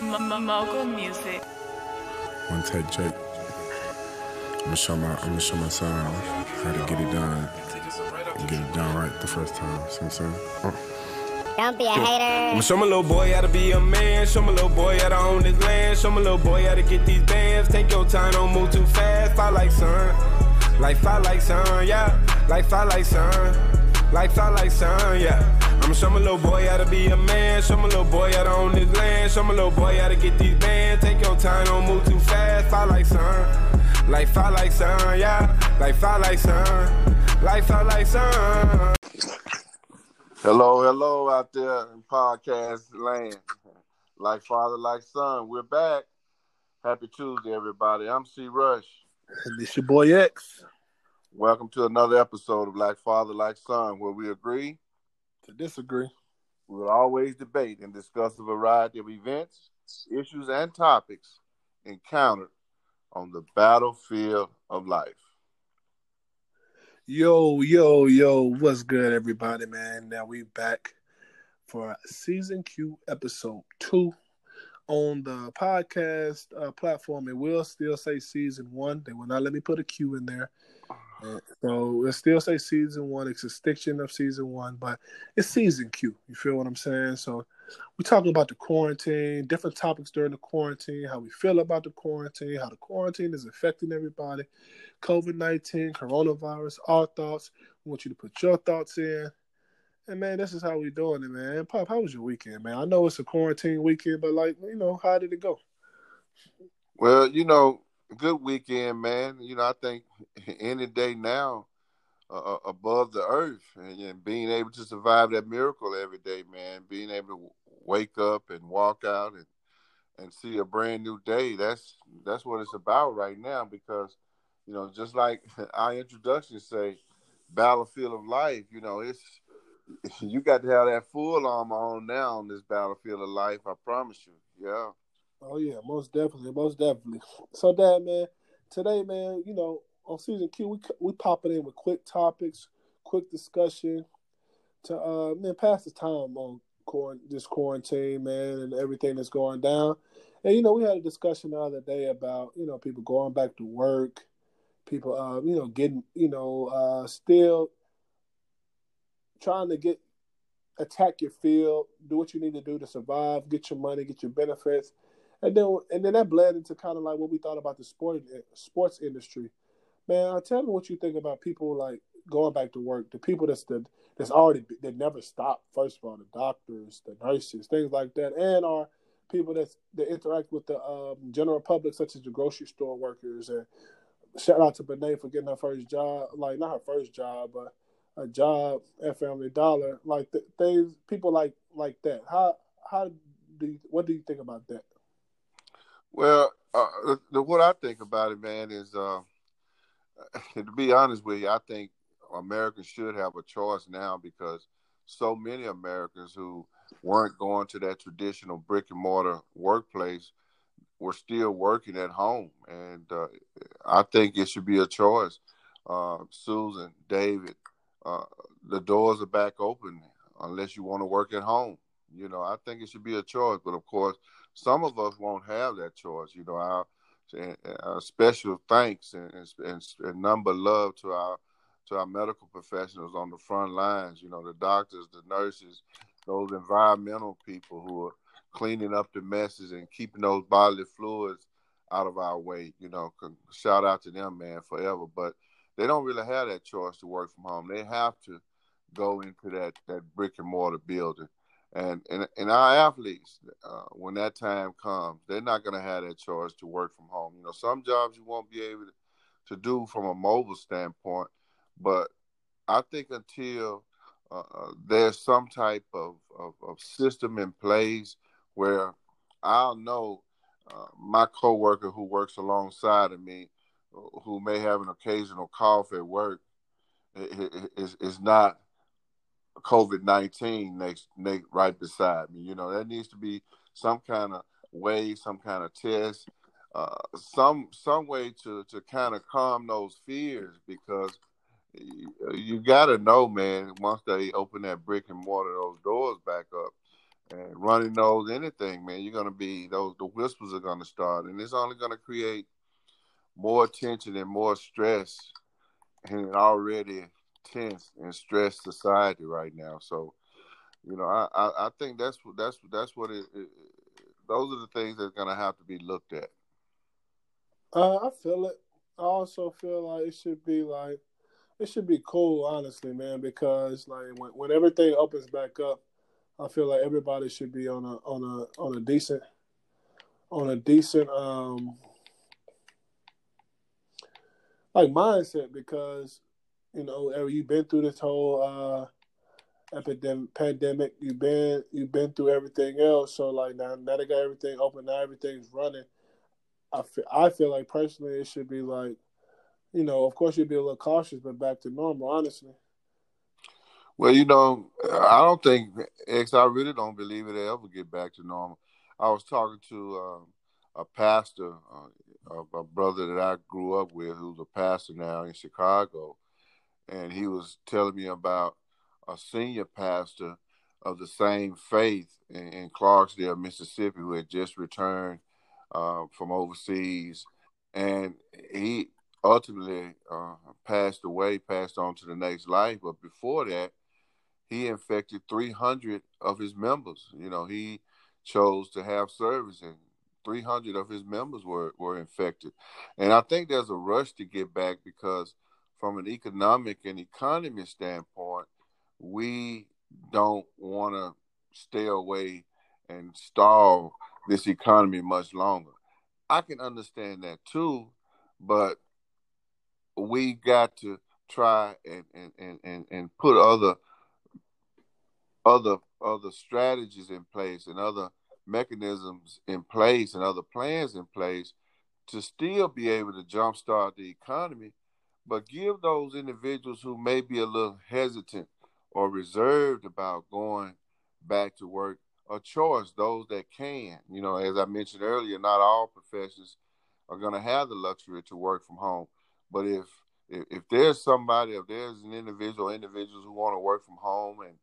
Mogul Music. One take, Jake. I'm gonna show my, I'm gonna show my son how to get it done and get it done right the first time. See what I'm saying? Uh. Don't be a hater. I'ma show my little boy how to be a man. Show my little boy how to own this land. Show my little boy how to get these bands. Take your time, don't move too fast. Fly like sun. Like fly like sun, yeah. Like fly like sun. Like fly like sun, yeah. I'ma show my little boy how to be a man. Show my little boy how to own this land. Show my little boy how to get these bands. Take your time, don't move too fast. Fly like sun. Like fly like sun, yeah. Like fly like sun. Like fly like sun. Hello, hello out there in podcast land. Like father, like son. We're back. Happy Tuesday, everybody. I'm C Rush. And it's your boy X Welcome to another episode of Like Father, Like Son, where we agree, to disagree. we will always debate and discuss a variety of events, issues, and topics encountered on the battlefield of life. Yo, yo, yo, what's good, everybody, man? Now we back for season Q episode two on the podcast uh, platform. It will still say season one. They will not let me put a Q in there. So it still say season one. It's extinction of season one, but it's season Q. You feel what I'm saying? So we're talking about the quarantine, different topics during the quarantine, how we feel about the quarantine, how the quarantine is affecting everybody, COVID nineteen, coronavirus, our thoughts. We want you to put your thoughts in. And man, this is how we doing it, man. Pop, how was your weekend, man? I know it's a quarantine weekend, but like, you know, how did it go? Well, you know, good weekend, man. You know, I think any day now uh, above the earth and, and being able to survive that miracle every day, man. Being able to wake up and walk out and and see a brand new day. That's that's what it's about right now because you know, just like our introduction say, battlefield of life. You know, it's you got to have that full armor on now on this battlefield of life. I promise you. Yeah. Oh yeah, most definitely, most definitely. So, Dad, man, today, man, you know, on season Q, we we popping in with quick topics, quick discussion to uh man pass the time on this quarantine, man, and everything that's going down. And you know, we had a discussion the other day about you know people going back to work, people uh you know getting you know uh still trying to get attack your field, do what you need to do to survive, get your money, get your benefits, and then and then that bled into kind of like what we thought about the sport sports industry. Man, tell me what you think about people like going back to work, the people that's the, that's already that never stopped. First of all, the doctors, the nurses, things like that, and our people that that interact with the um, general public, such as the grocery store workers. And shout out to Benet for getting her first job, like not her first job, but a job at Family Dollar. Like th- things, people like like that. How how do you, what do you think about that? Well, uh, the, what I think about it, man, is uh, to be honest with you, I think Americans should have a choice now because so many Americans who weren't going to that traditional brick and mortar workplace were still working at home, and uh, I think it should be a choice. Uh, Susan, David, uh, the doors are back open unless you want to work at home. You know, I think it should be a choice, but of course, some of us won't have that choice. You know, our, our special thanks and, and, and number love to our to our medical professionals on the front lines. You know, the doctors, the nurses, those environmental people who are cleaning up the messes and keeping those bodily fluids out of our way. You know, shout out to them, man, forever. But they don't really have that choice to work from home. They have to go into that that brick and mortar building. And and, and our athletes, uh, when that time comes, they're not going to have that choice to work from home. You know, some jobs you won't be able to, to do from a mobile standpoint, but I think until uh, there's some type of, of, of, system in place where I'll know uh, my coworker who works alongside of me, who may have an occasional cough at work, is is not COVID nineteen next, next right beside me. You know, there needs to be some kind of way, some kind of test, uh, some some way to to kind of calm those fears because you, you got to know, man. Once they open that brick and mortar, those doors back up, And running those anything, man, you're gonna be those the whispers are gonna start, and it's only gonna create more tension and more stress and an already tense and stressed society right now. So, you know, I, I, I think that's that's that's what it, it, Those are the things that's gonna have to be looked at. Uh, I feel it. I also feel like it should be like it should be cool, honestly, man, because like when, when everything opens back up, I feel like everybody should be on a on a on a decent on a decent um like mindset because you know you've been through this whole uh epidemic pandemic. You've been you've been through everything else. So like now now they got everything open. Now everything's running. I feel, I feel like personally it should be like you know of course you'd be a little cautious but back to normal honestly. Well you know I don't think X I really don't believe it'll ever get back to normal. I was talking to um, a pastor uh, a brother that I grew up with who's a pastor now in Chicago, and he was telling me about a senior pastor of the same faith in, in Clarksdale, Mississippi, who had just returned uh, from overseas, and he ultimately uh, passed away, passed on to the next life. But before that, he infected 300 of his members. You know, he chose to have service and 300 of his members were, were infected. And I think there's a rush to get back because, from an economic and economy standpoint, we don't want to stay away and stall this economy much longer. I can understand that too, but we got to try and, and, and, and put other other other strategies in place and other mechanisms in place and other plans in place to still be able to jumpstart the economy, but give those individuals who may be a little hesitant or reserved about going back to work a choice, those that can. You know, as I mentioned earlier, not all professions are going to have the luxury to work from home. But if, if, if there's somebody, if there's an individual, individuals who want to work from home and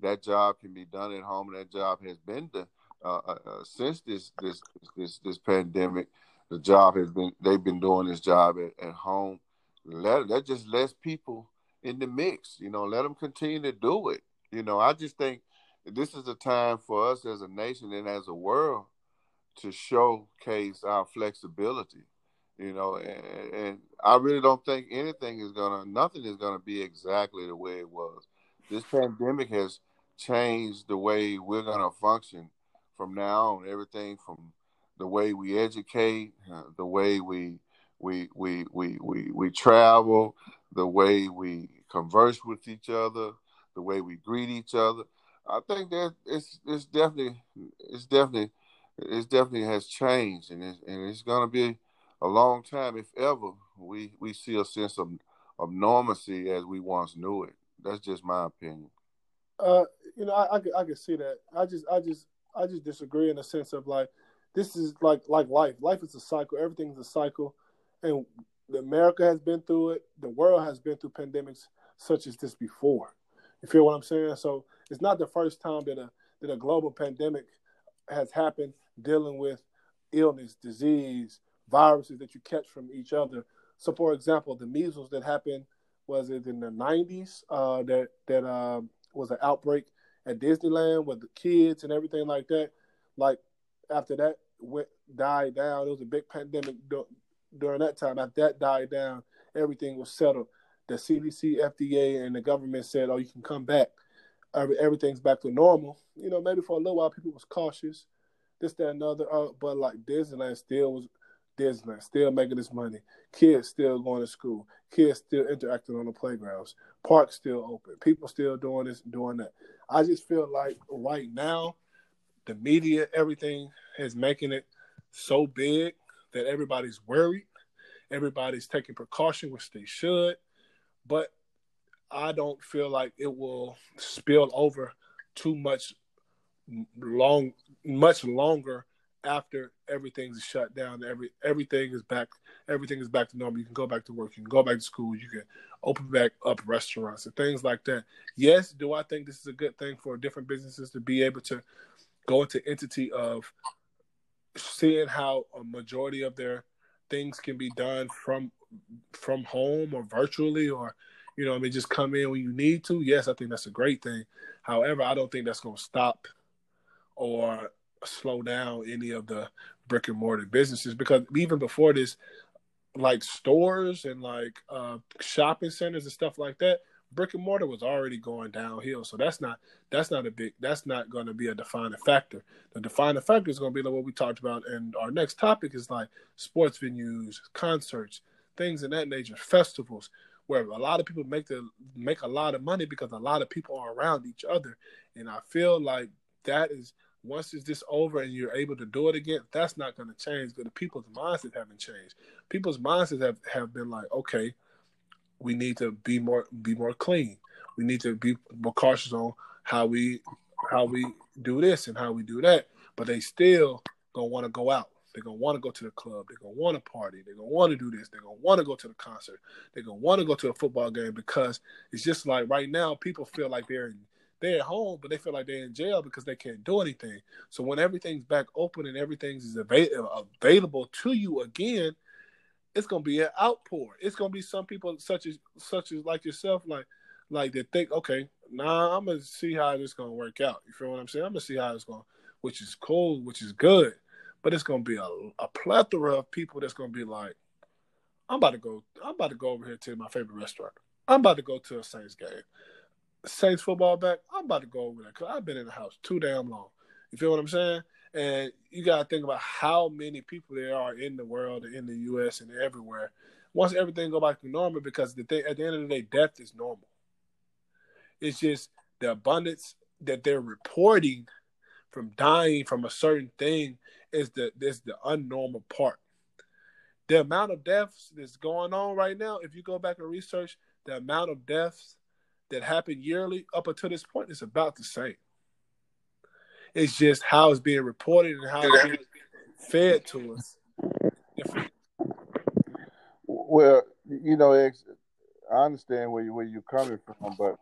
that job can be done at home and that job has been done, uh, uh, uh, since this this this this pandemic, the job has been they've been doing this job at, at home. Let that just lets people in the mix. You know, let them continue to do it. You know, I just think this is a time for us as a nation and as a world to showcase our flexibility. You know, and, and I really don't think anything is gonna, nothing is gonna be exactly the way it was. This pandemic has changed the way we're gonna function from now on. Everything from the way we educate, uh, the way we we we we we we travel, the way we converse with each other, the way we greet each other. I think that it's it's definitely it's definitely it's definitely has changed, and it's, and it's going to be a long time, if ever, we we see a sense of of normalcy as we once knew it. That's just my opinion. Uh, you know, I, I, I can see that. I just I just I just disagree in the sense of like this is like like life. Life is a cycle. Everything's a cycle, and America has been through it. The world has been through pandemics such as this before. You feel what I'm saying? So it's not the first time that a that a global pandemic has happened dealing with illness, disease, viruses that you catch from each other. So, for example, the measles that happened was it in the 90s uh, that that uh, was an outbreak at Disneyland with the kids and everything like that. Like after that went died down, it was a big pandemic during that time. After that died down, everything was settled. The CDC, FDA, and the government said, "Oh, you can come back. Everything's back to normal." You know, maybe for a little while people was cautious, this, that, another. Uh, but like Disneyland still was Disneyland, still making this money. Kids still going to school. Kids still interacting on the playgrounds. Parks still open. People still doing this, doing that. I just feel like right now, the media, everything is making it so big that everybody's worried. Everybody's taking precaution, which they should. But I don't feel like it will spill over too much long, much longer after everything's shut down. Every everything is back. Everything is back to normal. You can go back to work. You can go back to school. You can open back up restaurants and things like that. Yes, do I think this is a good thing for different businesses to be able to go into entity of seeing how a majority of their things can be done from from home or virtually or you know I mean just come in when you need to yes I think that's a great thing. However I don't think that's going to stop or slow down any of the brick and mortar businesses because even before this like stores and like uh shopping centers and stuff like that brick and mortar was already going downhill. So that's not that's not a big that's not going to be a defining factor. The defining factor is going to be like what we talked about, and our next topic is like sports venues, concerts, things in that nature, festivals, where a lot of people make the make a lot of money because a lot of people are around each other, and I feel like that is. Once it's this over and you're able to do it again, that's not going to change. But the people's mindsets haven't changed. People's mindsets have, have been like, okay, we need to be more be more clean. We need to be more cautious on how we how we do this and how we do that. But they still gonna want to go out. They're gonna want to go to the club. They're gonna want to party. They're gonna want to do this. They're gonna want to go to the concert. They're gonna want to go to a football game because it's just like right now people feel like they're in, they're at home, but they feel like they're in jail because they can't do anything. So when everything's back open and everything's available available to you again, it's gonna be an outpour. It's gonna be some people such as such as like yourself, like like they think, okay, nah, I'm gonna see how this gonna work out. You feel what I'm saying? I'm gonna see how it's going, which is cool, which is good, but it's gonna be a, a plethora of people that's gonna be like, I'm about to go, I'm about to go over here to my favorite restaurant. I'm about to go to a Saints game. Saints football back. I'm about to go over there because I've been in the house too damn long. You feel what I'm saying? And you got to think about how many people there are in the world, in the U.S. and everywhere. Once everything go back to normal, because the at the end of the day, death is normal. It's just the abundance that they're reporting from dying from a certain thing is the is the unnormal part. The amount of deaths that's going on right now, if you go back and research the amount of deaths that happen yearly up until this point, is about the same. It's just how it's being reported and how it's being fed to us. Well, you know, I understand where you where you're coming from, but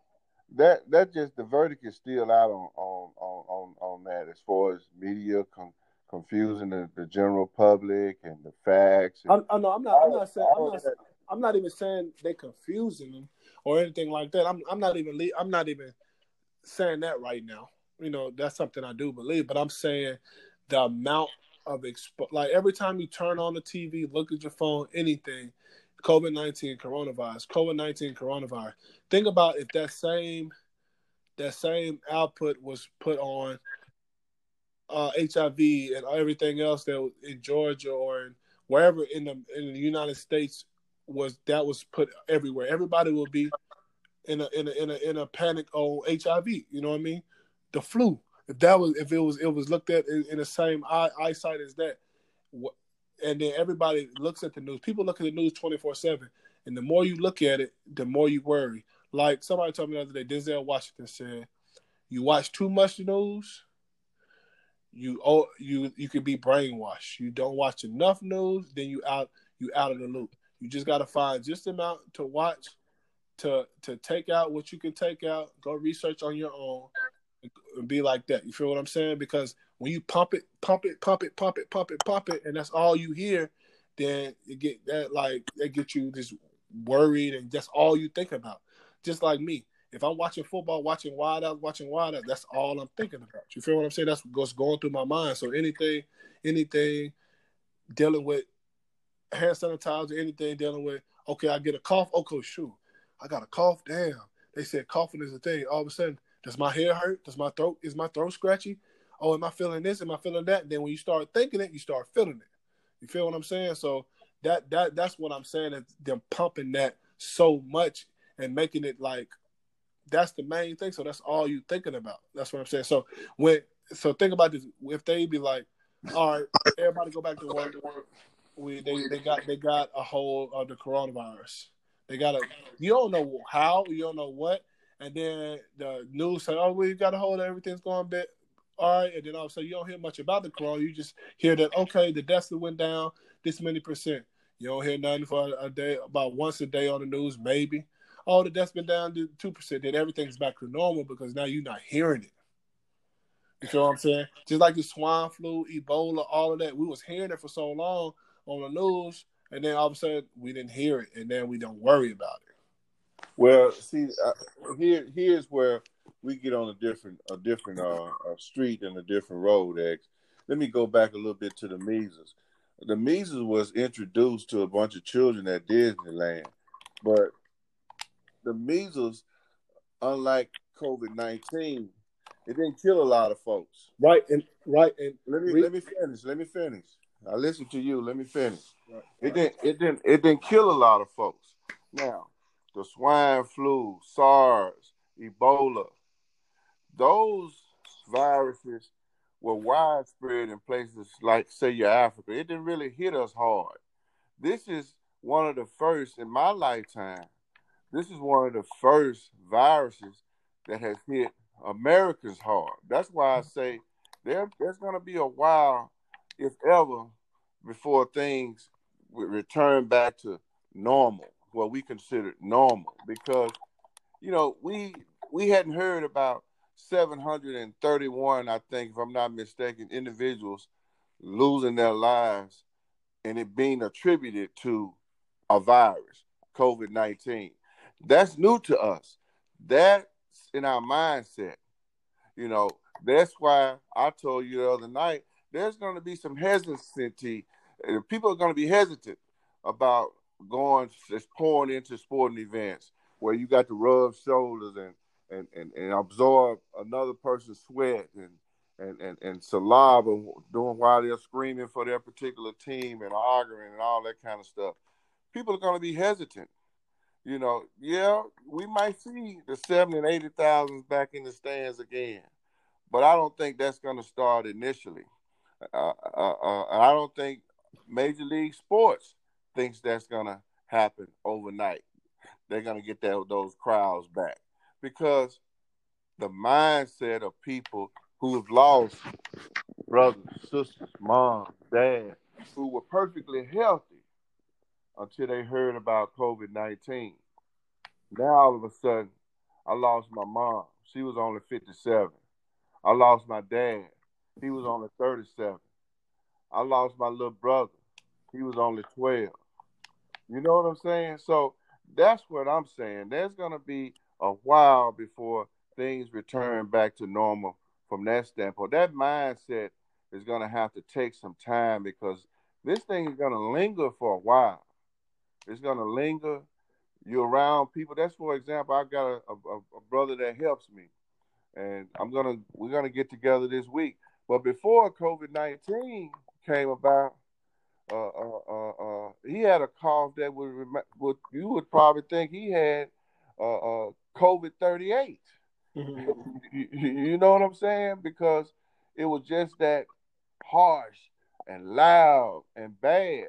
that that just the verdict is still out on on on on, that as far as media con, confusing the, the general public and the facts. And I, I know I'm not I'm not saying I'm not, I'm not even saying they confusing them or anything like that. I'm I'm not even I'm not even saying that right now you know that's something I do believe. But I'm saying the amount of expo- like every time you turn on the TV, look at your phone, anything, COVID nineteen, coronavirus, COVID nineteen, coronavirus. Think about if that same that same output was put on uh, HIV and everything else that in Georgia or in wherever in the in the United States was that was put everywhere. Everybody will be in a in a in a in a panic on HIV. You know what I mean? The flu. If that was if it was it was looked at in, in the same eye, eyesight as that, and then everybody looks at the news. People look at the news twenty four seven, and the more you look at it, the more you worry. Like somebody told me the other day, Denzel Washington said, "You watch too much news, you oh you you can be brainwashed. You don't watch enough news, then you out you out of the loop. You just got to find just amount to watch to to take out what you can take out. Go research on your own, and be like that. You feel what I'm saying? Because when you pump it, pump it, pump it, pump it, pump it, pump it, and that's all you hear, then you get that like that get you just worried and that's all you think about. Just like me. If I'm watching football, watching wide out, watching wide out, that's all I'm thinking about. You feel what I'm saying? That's what's going through my mind. So anything, anything dealing with hand sanitizer, anything dealing with, okay, I get a cough. Okay, shoot. I got a cough. Damn. They said coughing is a thing. All of a sudden, does my hair hurt? Does my throat is my throat scratchy? Oh, am I feeling this? Am I feeling that? Then when you start thinking it, you start feeling it. You feel what I'm saying? So that that that's what I'm saying is them pumping that so much and making it like that's the main thing. So that's all you thinking about. That's what I'm saying. So when so think about this. If they be like, all right, everybody go back to work. We they, they got they got a hold of uh, the coronavirus. They got a you don't know how, you don't know what, and then the news said, "Oh, we got a hold of everything's going bit." All right, and then all of a sudden you don't hear much about the corona. You just hear that okay, the deaths went down this many percent. You don't hear nothing for a day, about once a day on the news, maybe. Oh, the deaths been down to two percent. Then everything's back to normal because now you're not hearing it. You feel what I'm saying? Just like the swine flu, Ebola, all of that. We was hearing it for so long on the news, and then all of a sudden we didn't hear it, and then we don't worry about it. Well, see, uh, here here's where we get on a different a different uh, uh, street and a different road. X. Let me go back a little bit to the measles. The measles was introduced to a bunch of children at Disneyland, but the measles, unlike COVID nineteen, it didn't kill a lot of folks. Right and right and Let me let me finish. Let me finish. I listen to you. Let me finish. Right. It didn't. It didn't. It didn't kill a lot of folks. Now, the swine flu, SARS, Ebola, those viruses were widespread in places like, say, your Africa. It didn't really hit us hard. This is one of the first in my lifetime. This is one of the first viruses that has hit Americans hard. That's why I say there, there's going to be a while, if ever, before things return back to normal, what we considered normal, because you know we we hadn't heard about 731, I think, if I'm not mistaken, individuals losing their lives and it being attributed to a virus, COVID 19. That's new to us. That's in our mindset. You know, that's why I told you the other night there's going to be some hesitancy. People are going to be hesitant about going, just pouring into sporting events where you got to rub shoulders and and, and, and absorb another person's sweat and, and, and, and saliva doing while they're screaming for their particular team and arguing and all that kind of stuff. People are going to be hesitant. You know, yeah, we might see the 70 and 80,000 back in the stands again, but I don't think that's going to start initially. Uh, uh, uh, I don't think Major League Sports thinks that's to happen overnight. They're to get that, those crowds back because the mindset of people who have lost brothers, sisters, mom, dad, who were perfectly healthy until they heard about COVID 19. Now, all of a sudden, I lost my mom. She was only 57. I lost my dad. He was only 37. I lost my little brother. He was only 12. You know what I'm saying? So that's what I'm saying. There's going to be a while before things return back to normal from that standpoint. That mindset is going to have to take some time because this thing is going to linger for a while. It's going to linger. You're around people. That's for example, I got a, a, a brother that helps me, and I'm gonna we're gonna get together this week. But before COVID nineteen came about, uh, uh, uh, uh, he had a cough that would, would you would probably think he had uh, uh, COVID thirty eight. You, you know what I'm saying? Because it was just that harsh and loud and bad.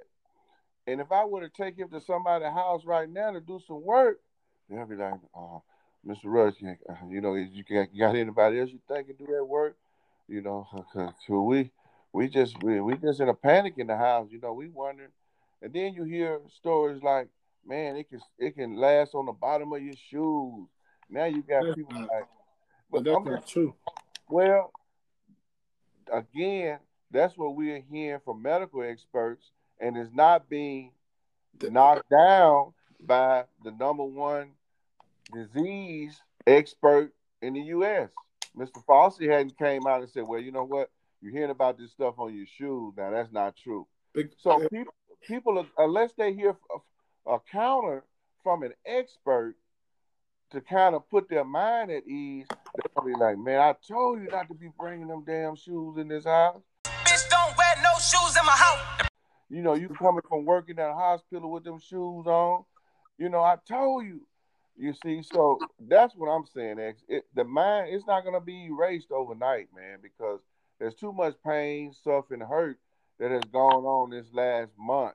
And if I were to take him to somebody's house right now to do some work, they'll be like, "Oh, Mr. Rush, you, uh, know, you got, you got anybody else you think can do that work? You know, so we we just we, we just in a panic in the house. You know, we wondering, and then you hear stories like, man, it can it can last on the bottom of your shoes. Now you got people like, But but that's not true. well, again, that's what we're hearing from medical experts, and it's not being knocked down by the number one disease expert in the U.S. Mr. Fauci hadn't came out and said, "Well, you know what? You're hearing about this stuff on your shoes. Now that's not true." So people, people, unless they hear a, a counter from an expert to kind of put their mind at ease, they'll be like, "Man, I told you not to be bringing them damn shoes in this house." Bitch, don't wear no shoes in my house. You know, you coming from working at a hospital with them shoes on. You know, I told you. You see, so that's what I'm saying. X. It, the mind, it's not gonna be erased overnight, man, because there's too much pain, suffering, hurt that has gone on this last month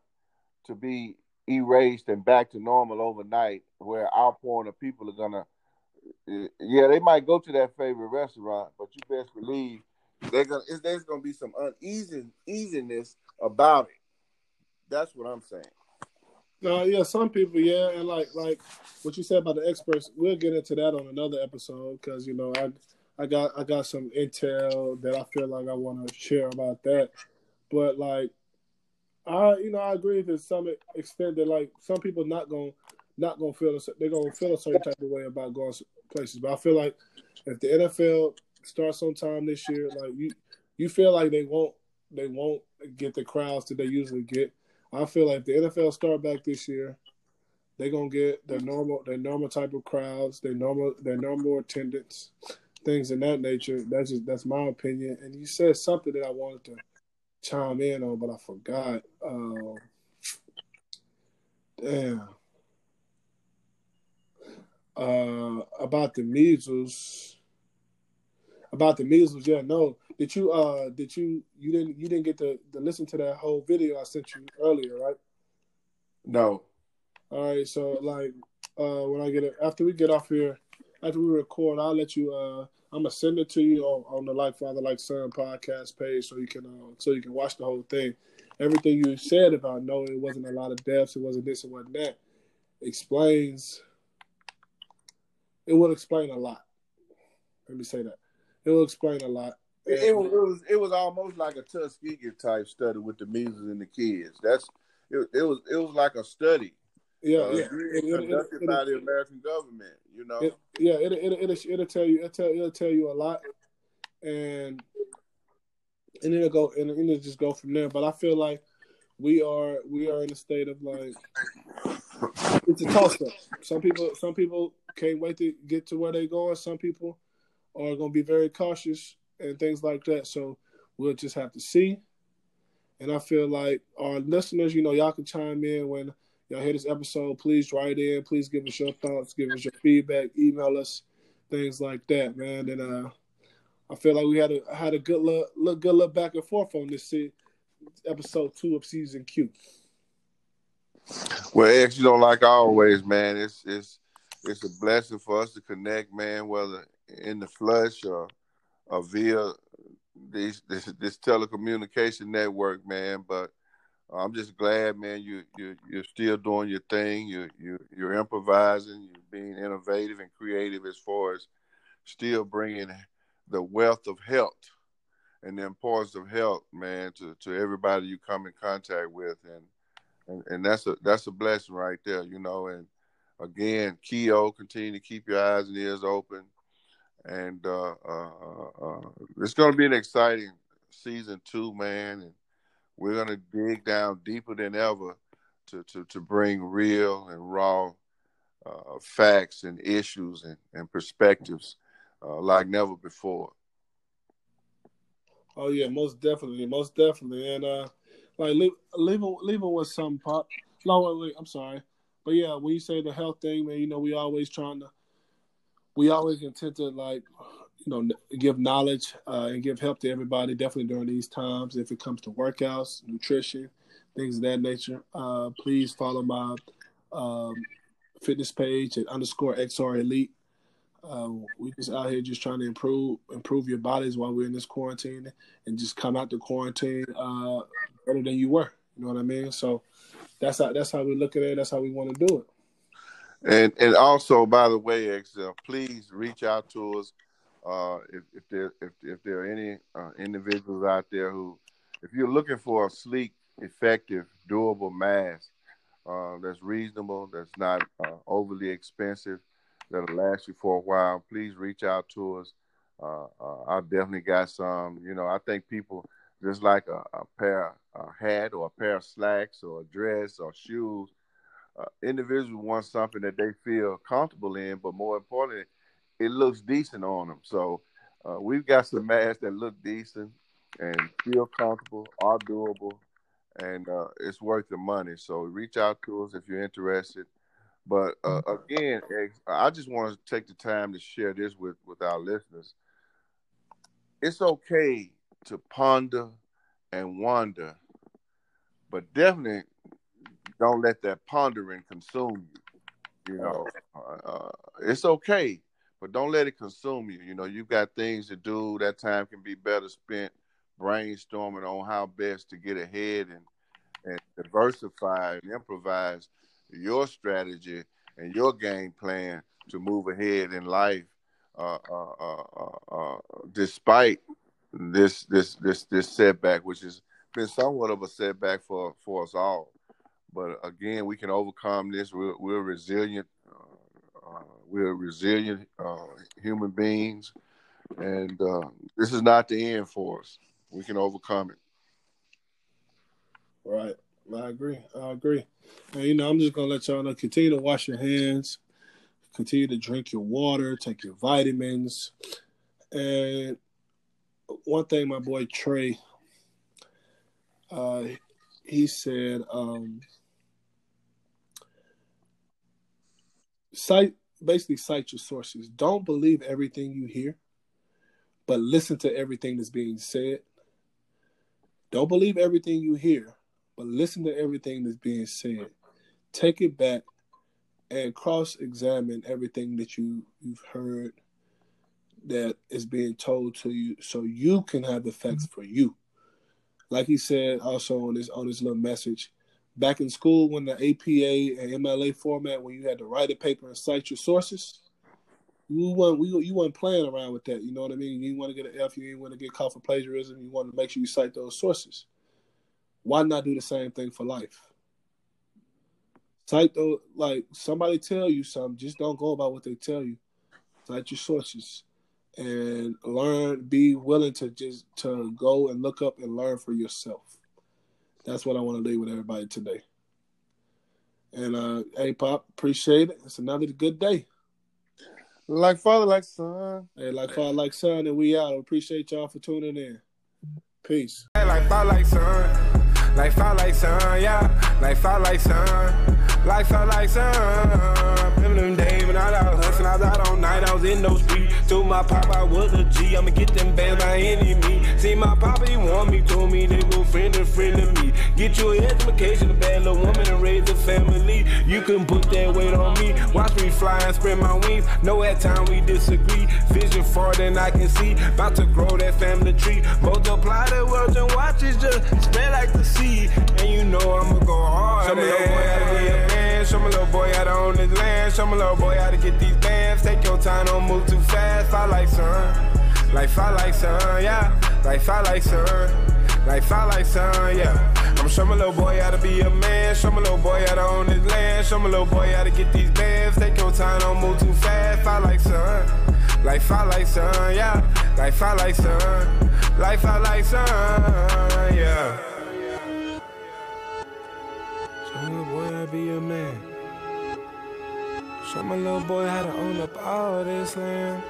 to be erased and back to normal overnight. Where outpouring of people are gonna, yeah, they might go to that favorite restaurant, but you best believe they're gonna. There's gonna be some uneasiness, about it. That's what I'm saying. No, yeah, some people, yeah, and like like what you said about the experts, we'll get into that on another episode because you know I I got I got some intel that I feel like I want to share about that. But like, I you know I agree to some extent that like some people not gonna not gonna feel a, they're gonna feel a certain type of way about going places. But I feel like if the NFL starts on time this year, like you you feel like they won't they won't get the crowds that they usually get. I feel like the NFL start back this year, they're gonna get their normal their normal type of crowds, their normal their normal attendance, things in that nature. That's just that's my opinion. And you said something that I wanted to chime in on, but I forgot. Um, damn. Uh, about the measles. About the measles, yeah, no. Did you uh did you you didn't you didn't get to, to listen to that whole video I sent you earlier, right? No. All right, so like uh when I get it after we get off here, after we record, I'll let you uh I'm gonna send it to you on, on the Like Father Like Son podcast page so you can uh, so you can watch the whole thing. Everything you said about no, it wasn't a lot of deaths, it wasn't this, it wasn't that. Explains it will explain a lot. Let me say that. It will explain a lot. It, it, was, it was it was almost like a Tuskegee type study with the measles and the kids. That's it, it was it was like a study. Yeah, uh, yeah. It, conducted it, by the American government. You know. yeah, it it it it'll tell you it'll tell, it'll tell you a lot, and and it'll go and it'll just go from there. But I feel like we are we are in a state of like it's a toss up. Some people some people can't wait to get to where they're going. Some people are going to be very cautious and things like that. So we'll just have to see. And I feel like our listeners, you know, y'all can chime in when y'all hear this episode. Please write in. Please give us your thoughts. Give us your feedback. Email us. Things like that, man. And uh, I feel like we had a had a good look, look good look back and forth on this episode two of season Q. Well, X, you know, like always, man, it's it's it's a blessing for us to connect, man, whether in the flesh or, or via these this, this telecommunication network, man. But I'm just glad, man, you you you're still doing your thing. You you you're improvising. You're being innovative and creative as far as still bringing the wealth of health and the importance of health, man, to, to everybody you come in contact with, and, and and that's a that's a blessing right there, you know. And again, Keo, continue to keep your eyes and ears open. And uh, uh, uh, uh it's going to be an exciting season two, man. And we're going to dig down deeper than ever to, to, to bring real and raw uh, facts and issues and, and perspectives uh, like never before. Oh yeah, most definitely, most definitely, and uh, like leave, leaving leaving with some pop. No, wait, I'm sorry. But yeah, when you say the health thing, man, you know, we always trying to, we always intend to like, you know, give knowledge uh, and give help to everybody. Definitely during these times, if it comes to workouts, nutrition, things of that nature. Uh, please follow my um, fitness page at underscore XR Elite. Uh, we just out here just trying to improve improve your bodies while we're in this quarantine and just come out the quarantine uh, better than you were. You know what I mean? So that's how that's how we look at it. That's how we want to do it. And and also, by the way, Excel, please reach out to us uh, if if there if if there are any uh, individuals out there who, if you're looking for a sleek, effective, doable mask uh, that's reasonable, that's not uh, overly expensive, that'll last you for a while, please reach out to us. Uh, uh, I definitely got some. You know, I think people just like a, a pair a hat or a pair of slacks or a dress or shoes. Uh, individuals want something that they feel comfortable in, but more importantly, it looks decent on them. So uh, we've got some masks that look decent and feel comfortable, are doable, and uh, it's worth the money. So reach out to us if you're interested. But uh, again, I just want to take the time to share this with, with our listeners. It's okay to ponder and wonder but definitely don't let that pondering consume you. You know, uh, uh, it's okay, but don't let it consume you. You know, you've got things to do. That time can be better spent brainstorming on how best to get ahead and and diversify and improvise your strategy and your game plan to move ahead in life uh, uh, uh, uh, uh, despite this this this this setback, which has been somewhat of a setback for for us all. But again, we can overcome this. We're, we're resilient. Uh, we're resilient uh, human beings, and uh, this is not the end for us. We can overcome it. Right. I agree. I agree. And, you know, I'm just gonna let y'all know. Continue to wash your hands. Continue to drink your water. Take your vitamins. And one thing, my boy Trey, uh, he said, um, cite basically cite your sources. Don't believe everything you hear, but listen to everything that's being said. Don't believe everything you hear, but listen to everything that's being said. Take it back and cross-examine everything that you you've heard that is being told to you, so you can have the facts mm-hmm. for you. Like he said also on this on this little message, back in school when the APA and MLA format, when you had to write a paper and cite your sources, you weren't we, you weren't playing around with that. You know what I mean? You want to get an F, you didn't want to get caught for plagiarism. You want to make sure you cite those sources. Why not do the same thing for life? Cite those like somebody tell you something, just don't go about what they tell you. Cite your sources and learn. Be willing to just to go and look up and learn for yourself. That's what I want to leave with everybody today. And uh, hey, Pop, appreciate it. It's another good day. Like father, like son. Hey, like father, like son, and we out. Appreciate y'all for tuning in. Peace. Like father, like son. Like father, like son, yeah. Like father, like son. Like father, like son. Remember them days when I was hustling, I was out all night, I was in those streets. Told my papa I was a G, I'ma get them bands by any means. See my papa, he want me, told me they go friend and friend to me. Get you an education, a bad little woman, and raise a family. You can put that weight on me. Watch me fly and spread my wings. Know at time we disagree. Vision far than I can see. About to grow that family tree. Multiply the world and watch it just spread like the sea. And you know I'ma go hard. Show me little boy how to be a man. Show me little boy how to get these bands. Take your time, don't move too fast. Fly like sun. Like fly like sun, yeah. Like fly like sun. Like fly like sun, yeah. I'm show my little boy how to be a man. Show my little boy how to own this land. Show my little boy how to get these bands. Take your time, don't move too fast. Fly like sun. Like fly like sun, yeah. Like fly like sun. Like fly like sun, yeah. Show my boy how to be a man. Show my little boy how to own up all this land.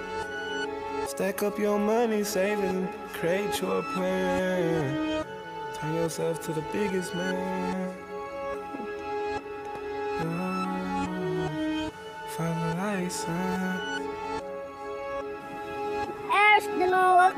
Stack up your money, it, create your plan. Turn yourself to the biggest man. Oh, follow sun. Ash, you know what?